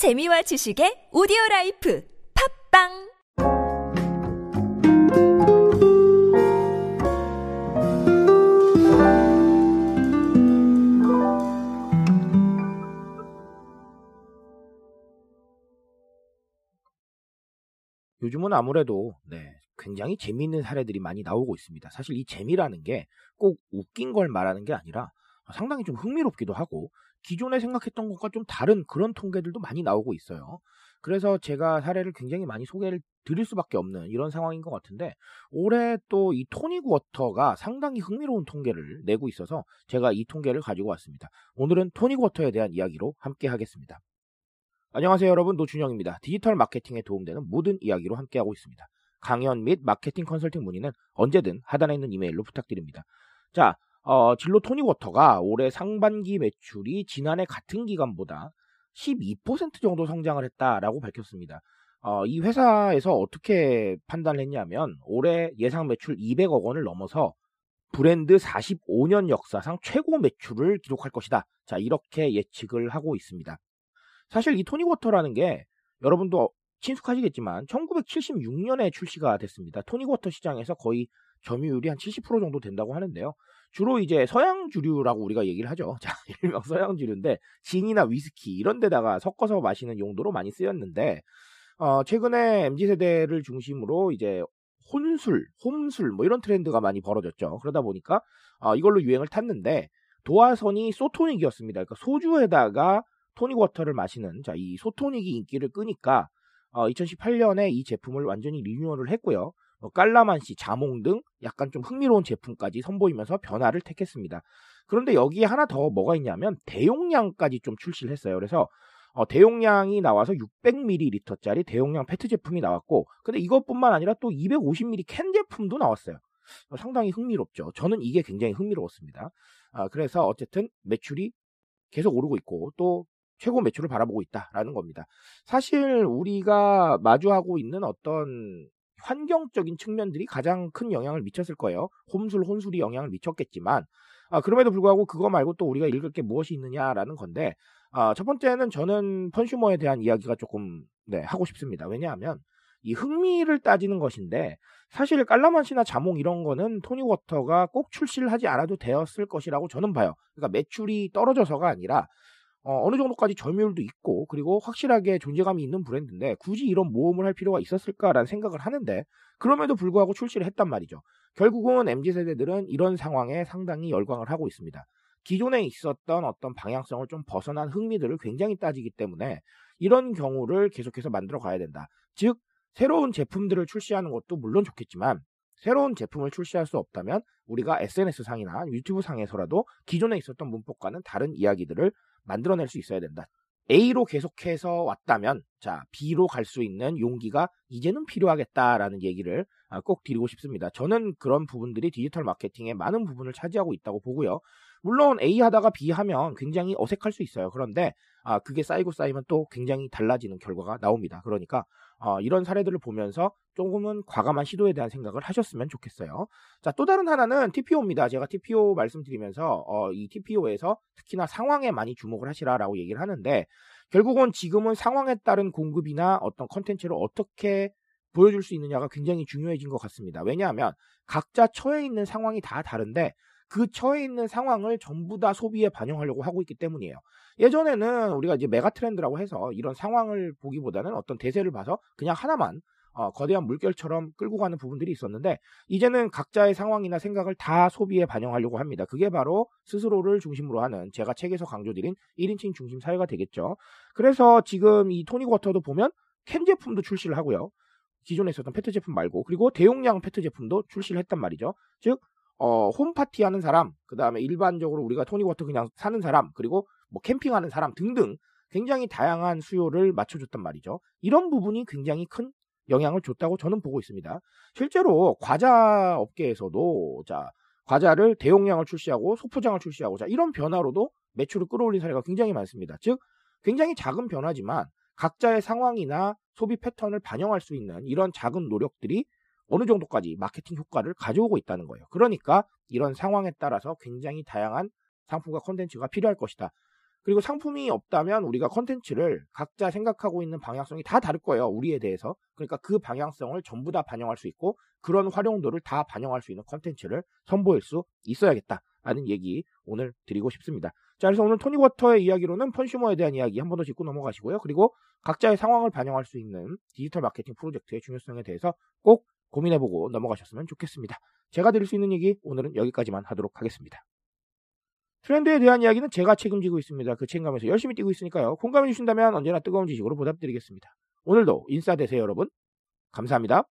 재미와 지식의 오디오 라이프 팟빵 요즘은 아무래도 네, 굉장히 재미있는 사례들이 많이 나오고 있습니다. 사실 이 재미라는 게 꼭 웃긴 걸 말하는 게 아니라 상당히 좀 흥미롭기도 하고 기존에 생각했던 것과 좀 다른 그런 통계들도 많이 나오고 있어요. 그래서 제가 사례를 굉장히 많이 소개를 드릴 수밖에 없는 이런 상황인 것 같은데 올해 또 이 토닉 워터가 상당히 흥미로운 통계를 내고 있어서 제가 이 통계를 가지고 왔습니다. 오늘은 토닉 워터에 대한 이야기로 함께 하겠습니다. 안녕하세요 여러분 노준영입니다. 디지털 마케팅에 도움되는 모든 이야기로 함께하고 있습니다. 강연 및 마케팅 컨설팅 문의는 언제든 하단에 있는 이메일로 부탁드립니다. 자, 어, 진로 토닉워터가 올해 상반기 매출이 지난해 같은 기간보다 12% 정도 성장을 했다라고 밝혔습니다. 어, 이 회사에서 어떻게 판단을 했냐면 올해 예상 매출 200억 원을 넘어서 브랜드 45년 역사상 최고 매출을 기록할 것이다. 자, 이렇게 예측을 하고 있습니다. 사실 이 토닉워터라는 게 여러분도 친숙하시겠지만 1976년에 출시가 됐습니다. 토닉워터 시장에서 거의 점유율이 한 70% 정도 된다고 하는데요. 주로 이제 서양 주류라고 우리가 얘기를 하죠. 자, 일명 서양 주류인데 진이나 위스키 이런 데다가 섞어서 마시는 용도로 많이 쓰였는데 어, 최근에 MZ 세대를 중심으로 이제 혼술, 홈술 뭐 이런 트렌드가 많이 벌어졌죠. 그러다 보니까 어, 이걸로 유행을 탔는데 도화선이 소토닉이었습니다. 그러니까 소주에다가 토닉 워터를 마시는 자, 이 소토닉이 인기를 끄니까 어, 2018년에 이 제품을 완전히 리뉴얼을 했고요. 뭐 깔라만시, 자몽 등 약간 좀 흥미로운 제품까지 선보이면서 변화를 택했습니다. 그런데 여기에 하나 더 뭐가 있냐면 대용량까지 좀 출시를 했어요. 그래서 어, 대용량이 나와서 600ml짜리 대용량 페트 제품이 나왔고, 근데 이것뿐만 아니라 또 250ml 캔 제품도 나왔어요. 어, 상당히 흥미롭죠. 저는 이게 굉장히 흥미로웠습니다. 아, 그래서 어쨌든 매출이 계속 오르고 있고 또 최고 매출을 바라보고 있다라는 겁니다. 사실 우리가 마주하고 있는 어떤 환경적인 측면들이 가장 큰 영향을 미쳤을 거예요. 홈술, 혼술이 영향을 미쳤겠지만, 아, 그럼에도 불구하고 그거 말고 또 우리가 읽을 게 무엇이 있느냐라는 건데, 아, 첫 번째는 저는 펀슈머에 대한 이야기가 조금, 네, 하고 싶습니다. 왜냐하면, 이 흥미를 따지는 것인데, 사실 깔라만시나 자몽 이런 거는 토니 워터가 꼭 출시를 하지 않아도 되었을 것이라고 저는 봐요. 그러니까 매출이 떨어져서가 아니라, 어, 느 정도까지 점유율도 있고 그리고 확실하게 존재감이 있는 브랜드인데 굳이 이런 모험을 할 필요가 있었을까라는 생각을 하는데 그럼에도 불구하고 출시를 했단 말이죠. 결국은 MZ 세대들은 이런 상황에 상당히 열광을 하고 있습니다. 기존에 있었던 어떤 방향성을 좀 벗어난 흥미들을 굉장히 따지기 때문에 이런 경우를 계속해서 만들어 가야 된다. 즉 새로운 제품들을 출시하는 것도 물론 좋겠지만 새로운 제품을 출시할 수 없다면 우리가 SNS 상이나 유튜브 상에서라도 기존에 있었던 문법과는 다른 이야기들을 만들어낼 수 있어야 된다. A로 계속해서 왔다면 자 B로 갈 수 있는 용기가 이제는 필요하겠다라는 얘기를 아, 꼭 드리고 싶습니다. 저는 그런 부분들이 디지털 마케팅의 많은 부분을 차지하고 있다고 보고요. 물론 A 하다가 B 하면 굉장히 어색할 수 있어요. 그런데 아, 그게 쌓이고 쌓이면 또 굉장히 달라지는 결과가 나옵니다. 그러니까 어, 이런 사례들을 보면서 조금은 과감한 시도에 대한 생각을 하셨으면 좋겠어요. 자, 또 다른 하나는 TPO입니다. 제가 TPO 말씀드리면서 어, 이 TPO에서 특히나 상황에 많이 주목을 하시라라고 얘기를 하는데 결국은 지금은 상황에 따른 공급이나 어떤 컨텐츠를 어떻게 보여줄 수 있느냐가 굉장히 중요해진 것 같습니다. 왜냐하면 각자 처해 있는 상황이 다 다른데 그 처해 있는 상황을 전부 다 소비에 반영하려고 하고 있기 때문이에요. 예전에는 우리가 이제 메가 트렌드라고 해서 이런 상황을 보기보다는 어떤 대세를 봐서 그냥 하나만 어, 거대한 물결처럼 끌고 가는 부분들이 있었는데 이제는 각자의 상황이나 생각을 다 소비에 반영하려고 합니다. 그게 바로 스스로를 중심으로 하는 제가 책에서 강조드린 1인칭 중심 사회가 되겠죠. 그래서 지금 이 토닉 워터도 보면 캔 제품도 출시를 하고요. 기존에 있었던 페트 제품 말고 그리고 대용량 페트 제품도 출시를 했단 말이죠. 즉 어, 홈파티 하는 사람, 그 다음에 일반적으로 우리가 토닉워터 그냥 사는 사람, 그리고 뭐 캠핑하는 사람 등등 굉장히 다양한 수요를 맞춰줬단 말이죠. 이런 부분이 굉장히 큰 영향을 줬다고 저는 보고 있습니다. 실제로 과자 업계에서도 자 과자를 대용량을 출시하고 소포장을 출시하고 자 이런 변화로도 매출을 끌어올린 사례가 굉장히 많습니다. 즉 굉장히 작은 변화지만 각자의 상황이나 소비 패턴을 반영할 수 있는 이런 작은 노력들이 어느 정도까지 마케팅 효과를 가져오고 있다는 거예요. 그러니까 이런 상황에 따라서 굉장히 다양한 상품과 콘텐츠가 필요할 것이다. 그리고 상품이 없다면 우리가 컨텐츠를 각자 생각하고 있는 방향성이 다 다를 거예요. 우리에 대해서. 그러니까 그 방향성을 전부 다 반영할 수 있고 그런 활용도를 다 반영할 수 있는 컨텐츠를 선보일 수 있어야겠다. 라는 얘기 오늘 드리고 싶습니다. 자, 그래서 오늘 토니 워터의 이야기로는 펀슈머에 대한 이야기 한 번 더 짚고 넘어가시고요. 그리고 각자의 상황을 반영할 수 있는 디지털 마케팅 프로젝트의 중요성에 대해서 꼭 고민해보고 넘어가셨으면 좋겠습니다. 제가 드릴 수 있는 얘기 오늘은 여기까지만 하도록 하겠습니다. 트렌드에 대한 이야기는 제가 책임지고 있습니다. 그 책임감에서 열심히 뛰고 있으니까요. 공감해 주신다면 언제나 뜨거운 지식으로 보답드리겠습니다. 오늘도 인싸 되세요, 여러분. 감사합니다.